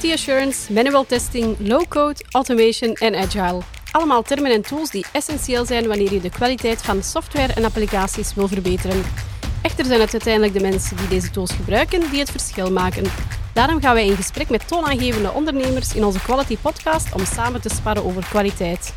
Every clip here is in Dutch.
Quality assurance, manual testing, low-code, automation en agile. Allemaal termen en tools die essentieel zijn wanneer je de kwaliteit van software en applicaties wil verbeteren. Echter zijn het uiteindelijk de mensen die deze tools gebruiken die het verschil maken. Daarom gaan wij in gesprek met toonaangevende ondernemers in onze Quality Podcast om samen te sparren over kwaliteit.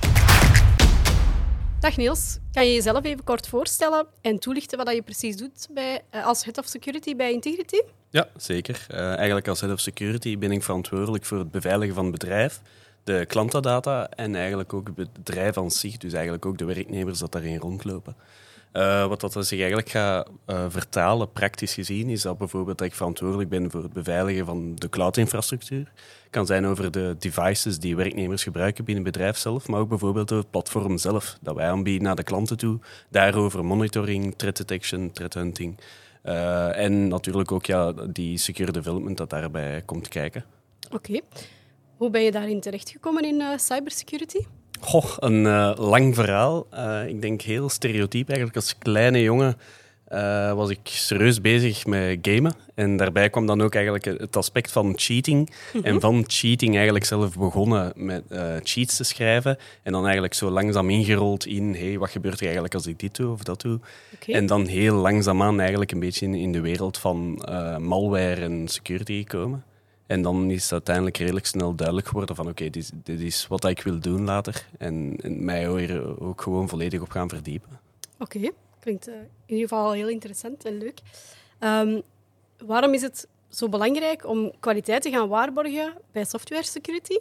Dag Niels, kan je jezelf even kort voorstellen en toelichten wat je precies doet bij, eh, als Head of Security bij Integrity? Ja, zeker. Uh, eigenlijk als Head of Security ben ik verantwoordelijk voor het beveiligen van het bedrijf, de klantendata en eigenlijk ook het bedrijf aan zich, dus eigenlijk ook de werknemers dat daarin rondlopen. Uh, wat dat zich eigenlijk gaat uh, vertalen, praktisch gezien, is dat bijvoorbeeld dat ik verantwoordelijk ben voor het beveiligen van de cloud-infrastructuur. kan zijn over de devices die werknemers gebruiken binnen het bedrijf zelf, maar ook bijvoorbeeld het platform zelf dat wij aanbieden naar de klanten toe. Daarover monitoring, threat detection, threat hunting. Uh, en natuurlijk ook ja, die secure development dat daarbij komt kijken. Oké. Hoe ben je daarin terechtgekomen in cybersecurity? Goh, een uh, lang verhaal. Uh, ik denk heel stereotyp. Eigenlijk als kleine jongen uh, was ik serieus bezig met gamen. En daarbij kwam dan ook eigenlijk het aspect van cheating. Mm-hmm. En van cheating eigenlijk zelf begonnen met cheats te schrijven. En dan eigenlijk zo langzaam ingerold in, hey, wat gebeurt er eigenlijk als ik dit doe of dat doe? Okay. En dan heel langzaamaan eigenlijk een beetje in, in de wereld van malware en security gekomen. En dan is het uiteindelijk redelijk snel duidelijk geworden van oké, dit, dit, is wat ik wil doen later. En, mij er ook gewoon volledig op gaan verdiepen. Oké, klinkt uh, in ieder geval heel interessant en leuk. Um, waarom is het zo belangrijk om kwaliteit te gaan waarborgen bij software security?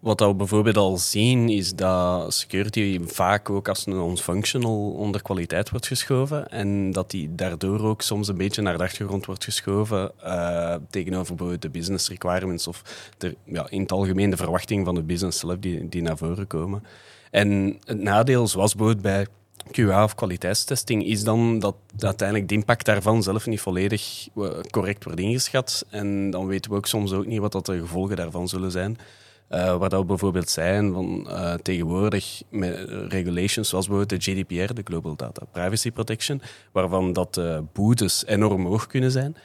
Wat we bijvoorbeeld al zien, is dat security vaak ook als non-functional onder kwaliteit wordt geschoven. En dat die daardoor ook soms een beetje naar de achtergrond wordt geschoven uh, tegenover bijvoorbeeld de business requirements of de, ja, in het algemeen de verwachting van de business zelf die, die naar voren komen. En het nadeel, zoals bijvoorbeeld bij QA of kwaliteitstesting, is dan dat uiteindelijk de impact daarvan zelf niet volledig eh, correct wordt ingeschat. En dan weten we ook soms ook niet wat dat de gevolgen daarvan zullen zijn. Uh, waar dat bijvoorbeeld zijn van uh, tegenwoordig met regulations zoals bijvoorbeeld de GDPR, de Global Data Privacy Protection, waarvan dat uh, boetes enorm hoog kunnen zijn.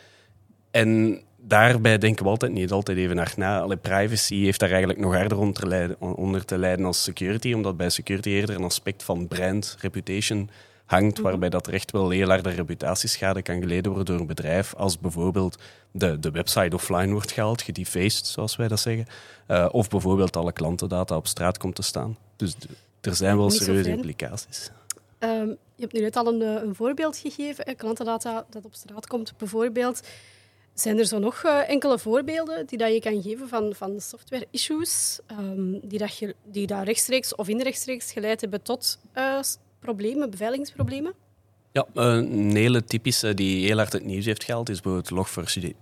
En daarbij denken we altijd niet altijd even naar na. Alle privacy heeft daar eigenlijk nog harder onder te, lijden, onder als security, omdat bij security eerder een aspect van brand, reputation hangt, mhm. waarbij dat er echt wel heel harde reputatieschade kan geleden worden door een bedrijf, als bijvoorbeeld de, de website offline wordt gehaald, gedefaced, zoals wij dat zeggen, uh, of bijvoorbeeld alle klantendata op straat komt te staan. Dus er zijn wel serieuze implicaties. Um, je hebt nu net al een, eh, een voorbeeld gegeven, klantendata dat op straat komt bijvoorbeeld. Zijn er zo nog uh, enkele voorbeelden die dat je kan geven van, van software issues um, die, dat je, die dat rechtstreeks of inrechtstreeks geleid hebben tot uh, problemen, beveiligingsproblemen? Ja, een hele typische die heel hard het nieuws heeft gehaald is bijvoorbeeld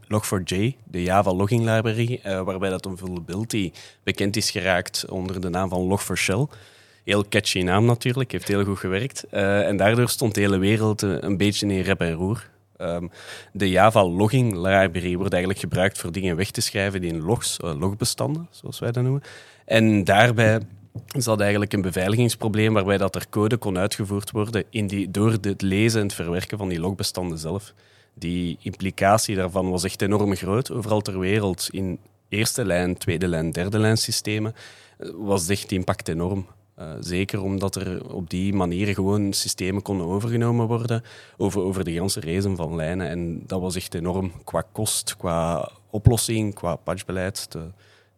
Log4j, de Java logging library, uh, waarbij dat een vulnerability bekend is geraakt onder de naam van Log4Shell. Heel catchy naam natuurlijk, heeft heel goed gewerkt. Uh, en daardoor stond de hele wereld een beetje in rep en roer. Um, de Java logging library wordt eigenlijk gebruikt voor dingen weg te schrijven in logs, logbestanden, zoals wij dat noemen. En daarbij is dat eigenlijk een beveiligingsprobleem waarbij dat er code kon uitgevoerd worden in die, door het lezen en het verwerken van die logbestanden zelf. Die implicatie daarvan was echt enorm groot. Overal ter wereld, in eerste lijn, tweede lijn, derde lijn systemen, eh, was echt impact enorm. Uh, zeker omdat er op die manier gewoon systemen konden overgenomen worden over, over de hele rezen van lijnen. En dat was echt enorm qua kost, qua oplossing, qua patchbeleid. Dat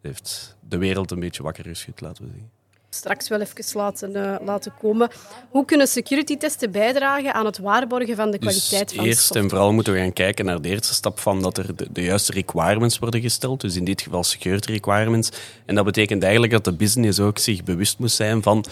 heeft de wereld een beetje wakker geschud, laten we zien straks wel even laten, uh, laten komen. Hoe kunnen security testen bijdragen aan het waarborgen van de dus kwaliteit dus van eerst en vooral moeten we gaan kijken naar de eerste stap van dat er de, de, juiste requirements worden gesteld. Dus in dit geval security requirements. En dat betekent eigenlijk dat de business ook zich bewust moet zijn van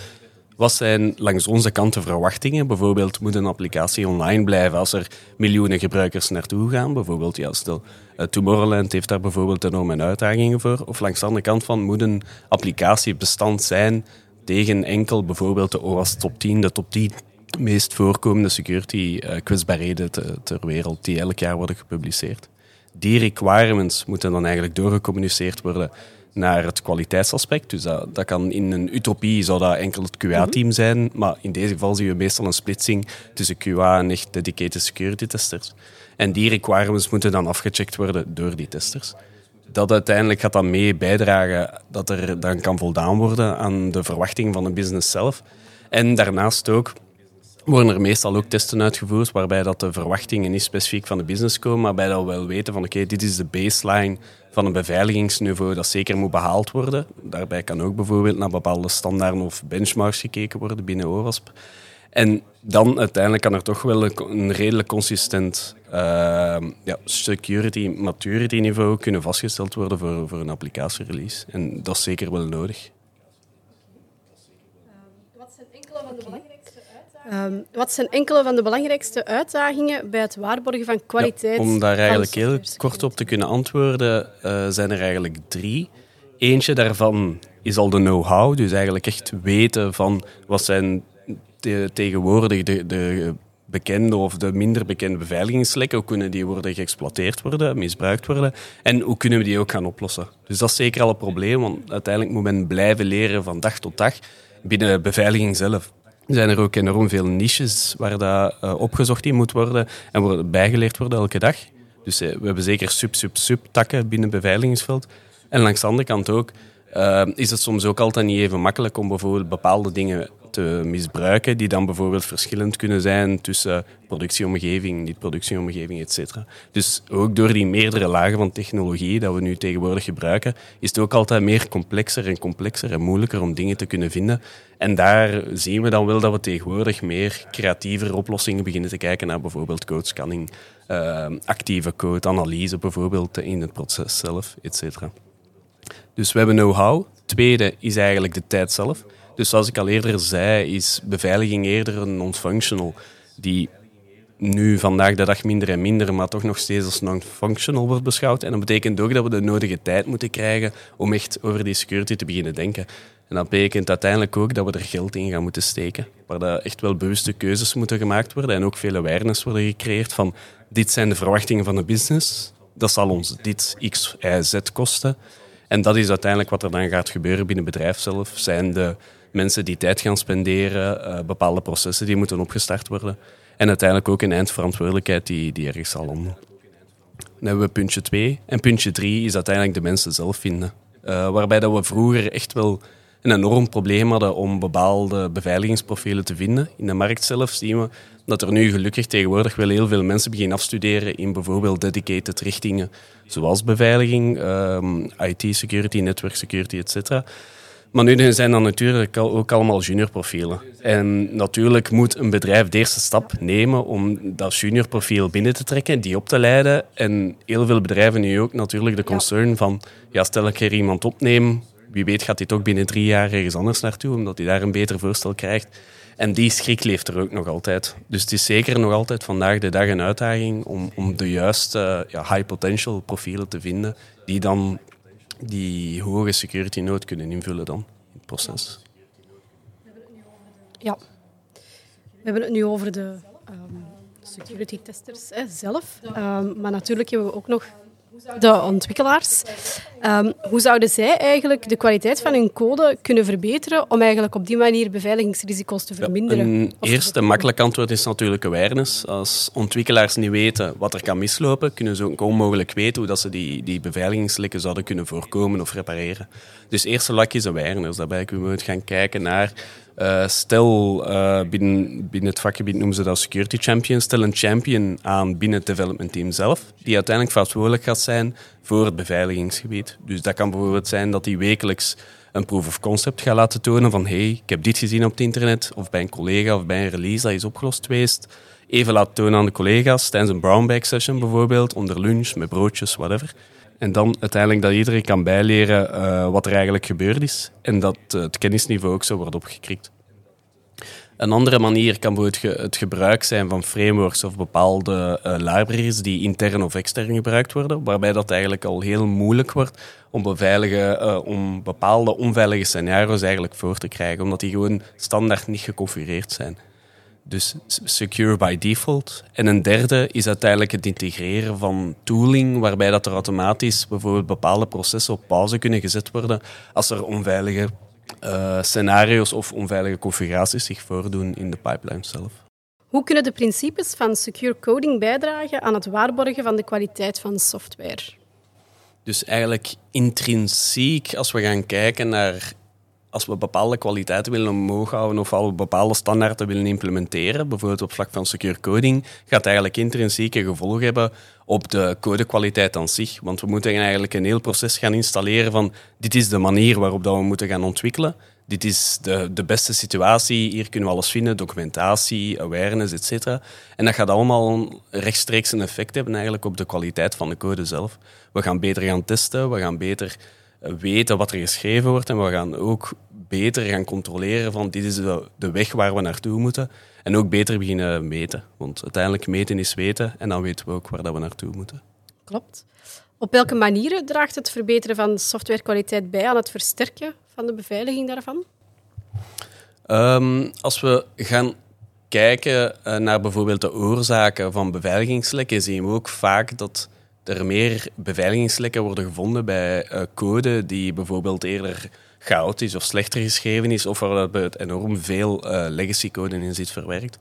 wat zijn langs onze kant de verwachtingen? Bijvoorbeeld, moet een applicatie online blijven als er miljoenen gebruikers naartoe gaan? Bijvoorbeeld, ja, stel, uh, Tomorrowland heeft daar bijvoorbeeld enorme uitdagingen voor. Of langs de andere kant van, moet een applicatie bestand zijn tegen enkel bijvoorbeeld de OWASP top 10, de top 10 meest voorkomende security uh, kwetsbaarheden te, ter wereld die elk jaar worden gepubliceerd. Die requirements moeten dan eigenlijk doorgecommuniceerd worden naar het kwaliteitsaspect. Dus dat, dat kan in een utopie zou dat enkel het QA-team mhm. zijn, maar in deze geval zien we meestal een splitsing tussen QA en echt dedicated security testers. En die requirements moeten dan afgecheckt worden door die testers. Dat uiteindelijk gaat dat mee bijdragen dat er dan kan voldaan worden aan de verwachting van de business zelf. En daarnaast ook worden er meestal ook testen uitgevoerd waarbij dat de verwachtingen niet specifiek van de business komen, maar bij dat we wel weten van oké, dit is de baseline van een beveiligingsniveau dat zeker moet behaald worden. Daarbij kan ook bijvoorbeeld naar bepaalde standaarden of benchmarks gekeken worden binnen OWASP. En dan uiteindelijk kan er toch wel een redelijk consistent ja, security maturity niveau kunnen vastgesteld worden voor, voor een applicatierelease. En dat is zeker wel nodig. Wat zijn enkele van de belangrijkste uitdagingen? wat zijn enkele van de belangrijkste uitdagingen bij het waarborgen van kwaliteit? om daar eigenlijk heel kort op te kunnen antwoorden, uh, zijn er eigenlijk drie. Eentje daarvan is al de know-how, dus eigenlijk echt weten van wat zijn tegenwoordig de, de bekende of de minder bekende beveiligingslekken, hoe kunnen die worden geëxploiteerd worden, misbruikt worden en hoe kunnen we die ook gaan oplossen. Dus dat is zeker al een probleem, want uiteindelijk moet men blijven leren van dag tot dag binnen beveiliging zelf. Zijn er ook enorm veel niches waar dat uh, opgezocht in moet worden en worden bijgeleerd worden elke dag. Dus uh, we hebben zeker sub-sub-sub-takken binnen het beveiligingsveld. En langs de andere kant ook uh, is het soms ook altijd niet even makkelijk om bijvoorbeeld bepaalde dingen te misbruiken, die dan bijvoorbeeld verschillend kunnen zijn tussen productieomgeving, niet-productieomgeving, etc. Dus ook door die meerdere lagen van technologie dat we nu tegenwoordig gebruiken, is het ook altijd meer complexer en complexer en moeilijker om dingen te kunnen vinden. En daar zien we dan wel dat we tegenwoordig meer creatievere oplossingen beginnen te kijken naar bijvoorbeeld codescanning, uh, actieve code, analyse bijvoorbeeld in het proces zelf, etc. Dus we hebben know-how. Tweede is eigenlijk de tijd zelf. Dus zoals ik al eerder zei, is beveiliging eerder een non-functional die nu vandaag de dag minder en minder, maar toch nog steeds als non-functional wordt beschouwd. En dat betekent ook dat we de nodige tijd moeten krijgen om echt over die security te beginnen denken. En dat betekent uiteindelijk ook dat we er geld in gaan moeten steken. Waar dat echt wel bewuste keuzes moeten gemaakt worden en ook veel awareness worden gecreëerd van dit zijn de verwachtingen van de business. Dat zal ons dit x, y, z kosten. En dat is uiteindelijk wat er dan gaat gebeuren binnen het bedrijf zelf. Zijn de mensen die tijd gaan spenderen, uh, bepaalde processen die moeten opgestart worden. En uiteindelijk ook een eindverantwoordelijkheid die, die ergens zal landen. Dan hebben we puntje 2. En puntje 3 is uiteindelijk de mensen zelf vinden. Uh, waarbij dat we vroeger echt wel een enorm probleem hadden om bepaalde beveiligingsprofielen te vinden. In de markt zelf zien we dat er nu gelukkig tegenwoordig wel heel veel mensen beginnen afstuderen in bijvoorbeeld dedicated richtingen, zoals beveiliging, um, IT-security, network security, etc. Maar nu zijn dat natuurlijk ook allemaal juniorprofielen. En natuurlijk moet een bedrijf de eerste stap nemen om dat juniorprofiel binnen te trekken, die op te leiden. En heel veel bedrijven nu ook natuurlijk de concern van, ja, stel ik er iemand opneem, wie weet gaat dit ook binnen drie jaar ergens anders naartoe, omdat hij daar een beter voorstel krijgt. En die schrik leeft er ook nog altijd. Dus het is zeker nog altijd vandaag de dag een uitdaging om, om de juiste ja, high potential profielen te vinden, die dan die hoge security nood kunnen invullen dan in het proces. Ja, we hebben het nu over de um, security testers zelf. Um, maar natuurlijk hebben we ook nog de ontwikkelaars. Um, hoe zouden zij eigenlijk de kwaliteit van hun code kunnen verbeteren om eigenlijk op die manier beveiligingsrisico's te verminderen? Ja, een eerste makkelijk antwoord is natuurlijk awareness. Als ontwikkelaars niet weten wat er kan mislopen, kunnen ze ook onmogelijk weten hoe dat ze die, die beveiligingslekken zouden kunnen voorkomen of repareren. Dus eerste lak is awareness. Daarbij kunnen we gaan kijken naar uh, stel, uh, binnen, het vakgebied noemen ze dat security champion. Stel een champion aan binnen het development team zelf, die uiteindelijk verantwoordelijk gaat zijn voor het beveiligingsgebied. Dus dat kan bijvoorbeeld zijn dat hij wekelijks een proof of concept gaat laten tonen van hey, ik heb dit gezien op het internet, of bij een collega of bij een release dat is opgelost geweest. Even laten tonen aan de collega's tijdens een brown bag session bijvoorbeeld, onder lunch, met broodjes, whatever. En dan uiteindelijk dat iedereen kan bijleren uh, wat er eigenlijk gebeurd is. En dat uh, het kennisniveau ook zo wordt opgekrikt. Een andere manier kan bijvoorbeeld het gebruik zijn van frameworks of bepaalde uh, libraries die intern of extern gebruikt worden, waarbij dat eigenlijk al heel moeilijk wordt om, beveiligen, om bepaalde onveilige scenario's eigenlijk voor te krijgen, omdat die gewoon standaard niet geconfigureerd zijn. Dus secure by default. En een derde is uiteindelijk het integreren van tooling, waarbij dat er automatisch bijvoorbeeld bepaalde processen op pauze kunnen gezet worden als er onveilige uh, scenario's of onveilige configuraties zich voordoen in de pipeline zelf. Hoe kunnen de principes van secure coding bijdragen aan het waarborgen van de kwaliteit van software? Dus eigenlijk intrinsiek, als we gaan kijken naar als we bepaalde kwaliteiten willen omhoog houden of al bepaalde standaarden willen implementeren, bijvoorbeeld op vlak van secure coding, gaat eigenlijk intrinsieke gevolgen hebben op de codekwaliteit aan zich. Want we moeten eigenlijk een heel proces gaan installeren van dit is de manier waarop dat we moeten gaan ontwikkelen. Dit is de, de beste situatie, hier kunnen we alles vinden, documentatie, awareness, etc. En dat gaat allemaal rechtstreeks een effect hebben eigenlijk op de kwaliteit van de code zelf. We gaan beter gaan testen, we gaan beter weten wat er geschreven wordt en we gaan ook beter gaan controleren van dit is de, de weg waar we naartoe moeten. En ook beter beginnen meten. Want uiteindelijk meten is weten en dan weten we ook waar dat we naartoe moeten. Klopt. Op welke manieren draagt het verbeteren van softwarekwaliteit bij aan het versterken van de beveiliging daarvan? Um, als we gaan kijken eh, naar bijvoorbeeld de oorzaken van beveiligingslekken, zien we ook vaak dat er meer beveiligingslekken worden gevonden bij uh, code die bijvoorbeeld eerder chaotisch of slechter geschreven is, of waar het enorm veel uh, legacy code in zit verwerkt.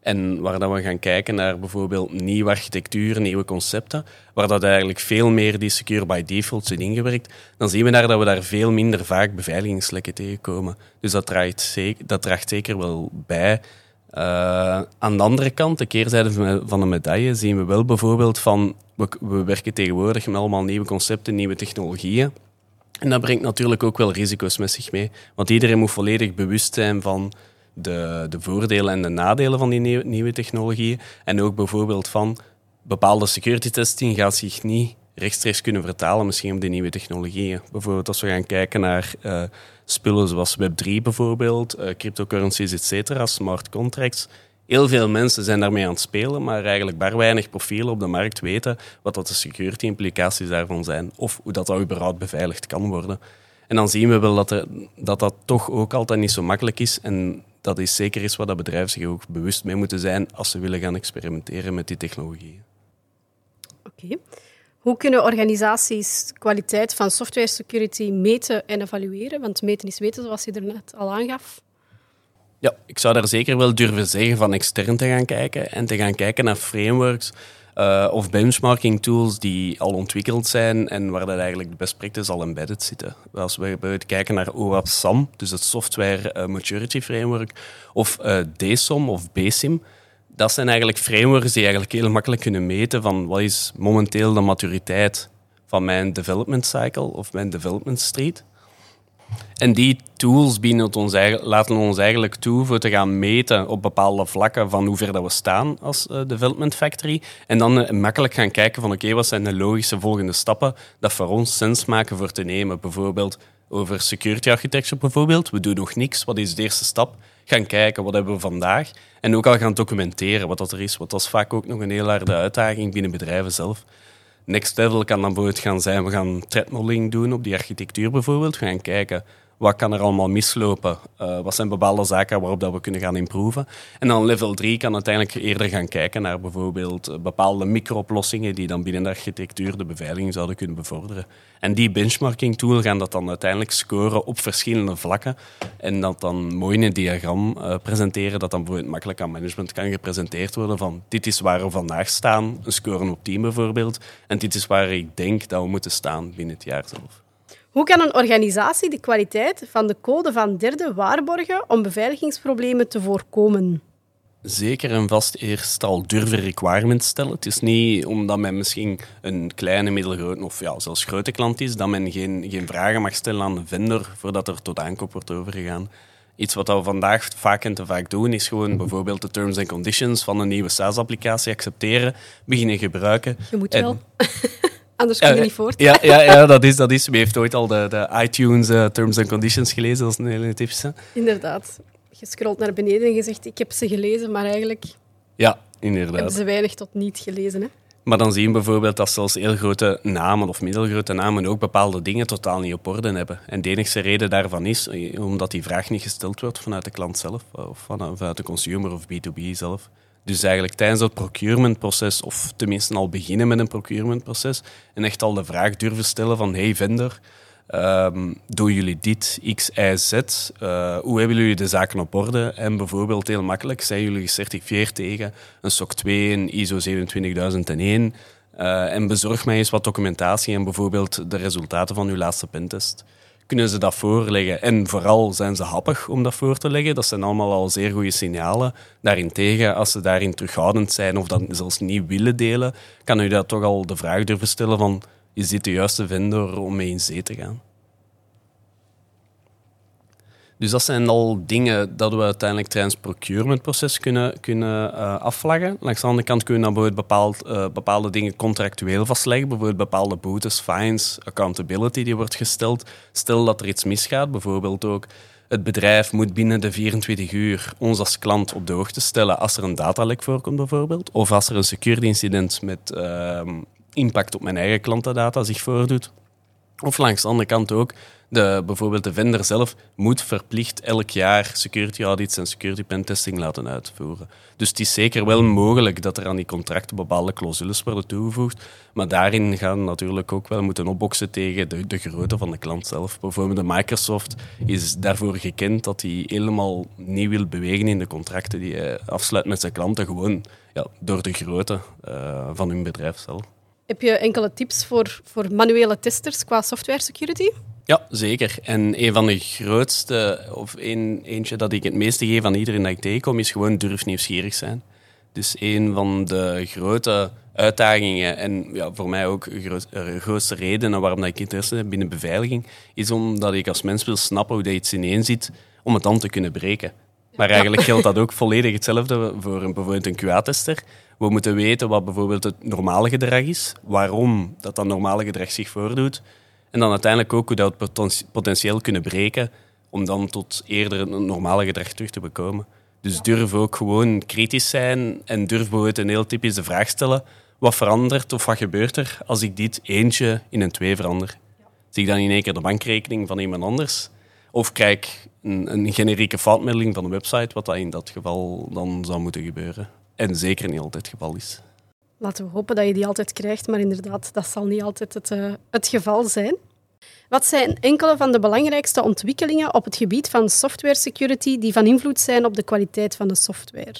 En waar dat we gaan kijken naar bijvoorbeeld nieuwe architectuur, nieuwe concepten, waar dat eigenlijk veel meer die secure by default zit ingewerkt, dan zien we daar dat we daar veel minder vaak beveiligingslekken tegenkomen. Dus dat draagt dat draagt zeker wel bij. Uh, aan de andere kant, de keerzijde van de medaille, zien we wel bijvoorbeeld van, we, we werken tegenwoordig met allemaal nieuwe concepten, nieuwe technologieën. En dat brengt natuurlijk ook wel risico's met zich mee. Want iedereen moet volledig bewust zijn van de, de voordelen en de nadelen van die nieuwe, nieuwe technologieën. En ook bijvoorbeeld van bepaalde security testing gaat zich niet rechtstreeks kunnen vertalen misschien op die nieuwe technologieën. Bijvoorbeeld als we gaan kijken naar uh, spullen zoals Web3 bijvoorbeeld, uh, cryptocurrencies, cetera, smart contracts. Heel veel mensen zijn daarmee aan het spelen, maar eigenlijk bar weinig profielen op de markt weten wat dat de security implicaties daarvan zijn of hoe dat, dat überhaupt beveiligd kan worden. En dan zien we wel dat, er, dat dat toch ook altijd niet zo makkelijk is en dat is zeker iets waar dat bedrijven zich ook bewust mee moeten zijn als ze willen gaan experimenteren met die technologieën. Oké. Hoe kunnen organisaties kwaliteit van software security meten en evalueren? Want meten is weten, zoals je er net al aangaf. Ja, ik zou daar zeker wel durven zeggen van extern te gaan kijken en te gaan kijken naar frameworks uh, of benchmarking tools die al ontwikkeld zijn en waar dat eigenlijk de best practice al embedded zitten. Als we bijvoorbeeld kijken naar OAP SAM, dus het Software uh, Maturity Framework, of uh, DSOM of BSIM, dat zijn eigenlijk frameworks die eigenlijk heel makkelijk kunnen meten van wat is momenteel de maturiteit van mijn development cycle of mijn development street. En die tools bieden ons laten ons eigenlijk toe voor te gaan meten op bepaalde vlakken van hoe ver dat we staan als uh, development factory. En dan uh, makkelijk gaan kijken van oké, wat zijn de logische volgende stappen dat voor ons sens maken voor te nemen. Bijvoorbeeld over security architecture bijvoorbeeld. We doen nog niks. Wat is de eerste stap? Gaan kijken, wat hebben we vandaag? En ook al gaan documenteren wat dat er is. Want dat is vaak ook nog een heel harde uitdaging binnen bedrijven zelf. Next level kan dan bijvoorbeeld gaan zijn, we gaan threat doen op die architectuur bijvoorbeeld. We gaan kijken wat kan er allemaal mislopen? Uh, wat zijn bepaalde zaken waarop dat we kunnen gaan improven? En dan level 3 kan uiteindelijk eerder gaan kijken naar bijvoorbeeld eh, bepaalde micro-oplossingen die dan binnen de architectuur de beveiliging zouden kunnen bevorderen. En die benchmarking tool gaan dat dan uiteindelijk scoren op verschillende vlakken en dat dan mooi in een diagram uh, presenteren dat dan bijvoorbeeld makkelijk aan management kan gepresenteerd worden van dit is waar we vandaag staan, een score op 10 bijvoorbeeld, en dit is waar ik denk dat we moeten staan binnen het jaar zelf. Hoe kan een organisatie de kwaliteit van de code van derden waarborgen om beveiligingsproblemen te voorkomen? Zeker en vast eerst al durven requirements stellen. Het is niet omdat men misschien een kleine, middelgrote of ja, zelfs grote klant is, dat men geen, geen vragen mag stellen aan de vendor voordat er tot aankoop wordt overgegaan. Iets wat we vandaag vaak en te vaak doen, is gewoon bijvoorbeeld de terms and conditions van een nieuwe SaaS-applicatie accepteren, beginnen gebruiken. Je moet wel. Anders kun je niet voort. Ja, ja, ja dat, is, dat is. Wie heeft ooit al de, de iTunes uh, Terms and Conditions gelezen? Dat is een hele typische. Inderdaad. Je scrolt naar beneden en je zegt, ik heb ze gelezen, maar eigenlijk... Ja, inderdaad. Hebben ze weinig tot niet gelezen, hè? Maar dan zien we bijvoorbeeld dat zelfs heel grote namen of middelgrote namen ook bepaalde dingen totaal niet op orde hebben. En de enige reden daarvan is eh, omdat die vraag niet gesteld wordt vanuit de klant zelf, of vanuit de consumer of B2B zelf. Dus eigenlijk tijdens dat procurementproces, of tenminste al beginnen met een procurementproces, en echt al de vraag durven stellen van hey vendor, um, doen jullie dit, X, Y, Z? Uh, hoe hebben jullie de zaken op orde? En bijvoorbeeld heel makkelijk, zijn jullie gecertificeerd tegen een SOC 2, een ISO 27001? Uh, en bezorg mij eens wat documentatie en bijvoorbeeld de resultaten van uw laatste pentest. Kunnen ze dat voorleggen? En vooral zijn ze happig om dat voor te leggen. Dat zijn allemaal al zeer goede signalen. Daarentegen, als ze daarin terughoudend zijn of dat zelfs niet willen delen, kan u dat toch al de vraag durven stellen van is dit de juiste vendor om mee in zee te gaan? Dus dat zijn al dingen dat we uiteindelijk tijdens procurementproces kunnen, kunnen uh, afvlaggen. Langs de andere kant kun je dan bijvoorbeeld bepaald, uh, bepaalde dingen contractueel vastleggen. Bijvoorbeeld bepaalde boetes, fines, accountability die wordt gesteld. Stel dat er iets misgaat, bijvoorbeeld ook het bedrijf moet binnen de 24 uur ons als klant op de hoogte stellen als er een datalek voorkomt bijvoorbeeld. Of als er een security incident met uh, impact op mijn eigen klantendata zich voordoet. Of langs de andere kant ook de, bijvoorbeeld de vendor zelf moet verplicht elk jaar security audits en security pentesting laten uitvoeren. Dus het is zeker wel mogelijk dat er aan die contracten bepaalde clausules worden toegevoegd. Maar daarin gaan natuurlijk ook wel moeten opboksen tegen de, de grootte van de klant zelf. Bijvoorbeeld de Microsoft is daarvoor gekend dat hij helemaal niet wil bewegen in de contracten die hij afsluit met zijn klanten. Gewoon ja, door de grootte uh, van hun bedrijf zelf. Heb je enkele tips voor, voor manuele testers qua software security? Ja, zeker. En een van de grootste, of een, eentje dat ik het meeste geef aan iedereen dat ik tegenkom, is gewoon durf nieuwsgierig zijn. Dus een van de grote uitdagingen en ja, voor mij ook de grootste redenen waarom dat ik interesse heb binnen beveiliging, is omdat ik als mens wil snappen hoe dat iets ineen zit om het dan te kunnen breken. Maar eigenlijk geldt dat ook volledig hetzelfde voor een, bijvoorbeeld een QA-tester. We moeten weten wat bijvoorbeeld het normale gedrag is, waarom dat, dat normale gedrag zich voordoet, en dan uiteindelijk ook hoe dat potentieel kunnen breken om dan tot eerder een normale gedrag terug te bekomen. Dus durf ook gewoon kritisch zijn en durf bijvoorbeeld een heel typische vraag stellen. Wat verandert of wat gebeurt er als ik dit eentje in een twee verander? Zie ik dan in één keer de bankrekening van iemand anders? Of krijg ik een, een generieke foutmelding van een website, wat dat in dat geval dan zou moeten gebeuren? En zeker niet altijd het geval is. Laten we hopen dat je die altijd krijgt, maar inderdaad, dat zal niet altijd het, uh, het geval zijn. Wat zijn enkele van de belangrijkste ontwikkelingen op het gebied van software security die van invloed zijn op de kwaliteit van de software?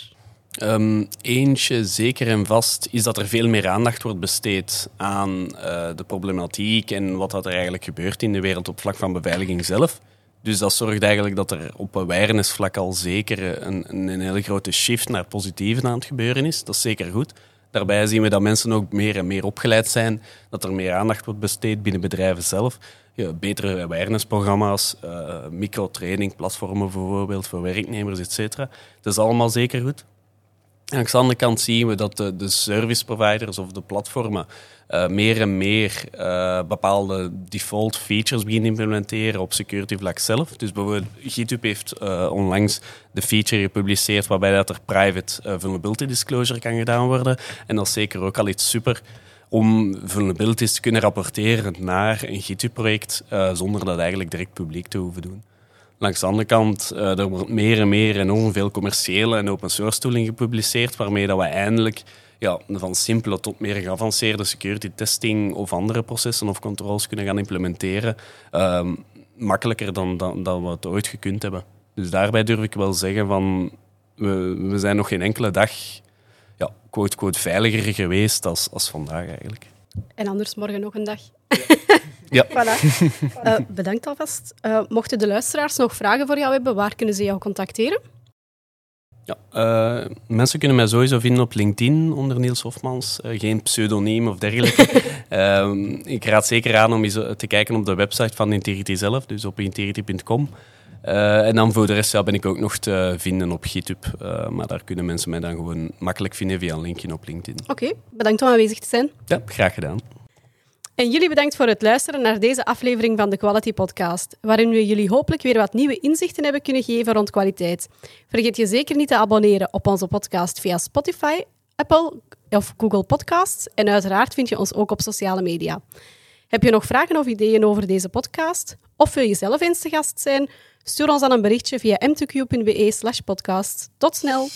Um, eentje zeker en vast is dat er veel meer aandacht wordt besteed aan uh, de problematiek en wat er eigenlijk gebeurt in de wereld op vlak van beveiliging zelf. Dus dat zorgt eigenlijk dat er op awareness vlak al zeker een, een hele grote shift naar positieve aan het gebeuren is. Dat is zeker goed. Daarbij zien we dat mensen ook meer en meer opgeleid zijn, dat er meer aandacht wordt besteed binnen bedrijven zelf. Ja, betere awareness-programma's, uh, microtraining, platformen bijvoorbeeld voor werknemers, etc. Dat is allemaal zeker goed. Aan de andere kant zien we dat de, de service providers of de platformen uh, meer en meer uh, bepaalde default features beginnen implementeren op security vlak zelf. Dus bijvoorbeeld GitHub heeft uh, onlangs de feature gepubliceerd waarbij dat er private vulnerability disclosure kan gedaan worden. En dat is zeker ook al iets super om vulnerabilities te kunnen rapporteren naar een GitHub-project zonder dat eigenlijk direct publiek te hoeven doen. Langs de andere kant, er wordt meer en meer enorm veel commerciële en open source tooling gepubliceerd, waarmee dat we eindelijk ja, van simpele tot meer geavanceerde security testing of andere processen of controls kunnen gaan implementeren. Uh, makkelijker dan, dan, dan we het ooit gekund hebben. Dus daarbij durf ik wel zeggen van we, we zijn nog geen enkele dag ja, quote, quote, veiliger geweest als, als vandaag eigenlijk. En anders morgen nog een dag. Ja. voilà. Uh, bedankt alvast. Uh, mochten de luisteraars nog vragen voor jou hebben, waar kunnen ze jou contacteren? Ja, uh, mensen kunnen mij sowieso vinden op LinkedIn onder Niels Hofmans. geen pseudoniem of dergelijke. Ehm, ik raad zeker aan om eens te kijken op de website van Integrity zelf, dus op integrity.com. en dan voor de rest ja, ben ik ook nog te vinden op GitHub. maar daar kunnen mensen mij dan gewoon makkelijk vinden via een linkje op LinkedIn. Oké, bedankt om aanwezig te zijn. Ja, graag gedaan. En jullie bedankt voor het luisteren naar deze aflevering van de Quality Podcast, waarin we jullie hopelijk weer wat nieuwe inzichten hebben kunnen geven rond kwaliteit. Vergeet je zeker niet te abonneren op onze podcast via Spotify, Apple of Google Podcasts en uiteraard vind je ons ook op sociale media. Heb je nog vragen of ideeën over deze podcast? Of wil je zelf eens te gast zijn? Stuur ons dan een berichtje via m2q.be podcast. Tot snel!